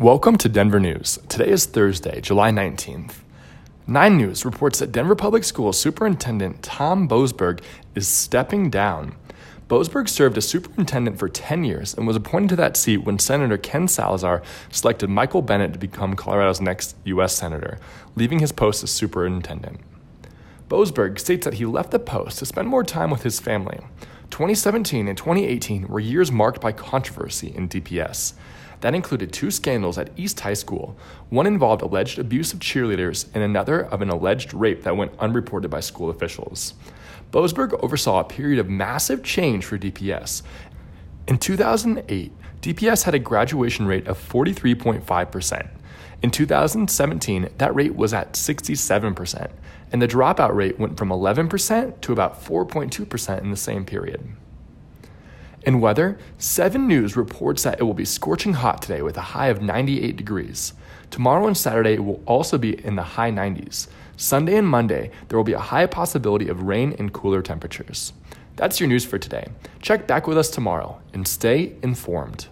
Welcome to Denver News. Today is Thursday, July 19th. Nine News reports that Denver Public Schools Superintendent Tom Boasberg is stepping down. Boasberg served as superintendent for 10 years and was appointed to that seat when Senator Ken Salazar selected Michael Bennet to become Colorado's next U.S. Senator, leaving his post as superintendent. Boasberg states that he left the post to spend more time with his family. 2017 and 2018 were years marked by controversy in DPS. That included two scandals at East High School. One involved alleged abuse of cheerleaders, and another of an alleged rape that went unreported by school officials. Boasberg oversaw a period of massive change for DPS. In 2008, DPS had a graduation rate of 43.5%. In 2017, that rate was at 67%, and the dropout rate went from 11% to about 4.2% in the same period. In weather, 7 News reports that it will be scorching hot today with a high of 98 degrees. Tomorrow and Saturday will also be in the high 90s. Sunday and Monday, there will be a high possibility of rain and cooler temperatures. That's your news for today. Check back with us tomorrow and stay informed.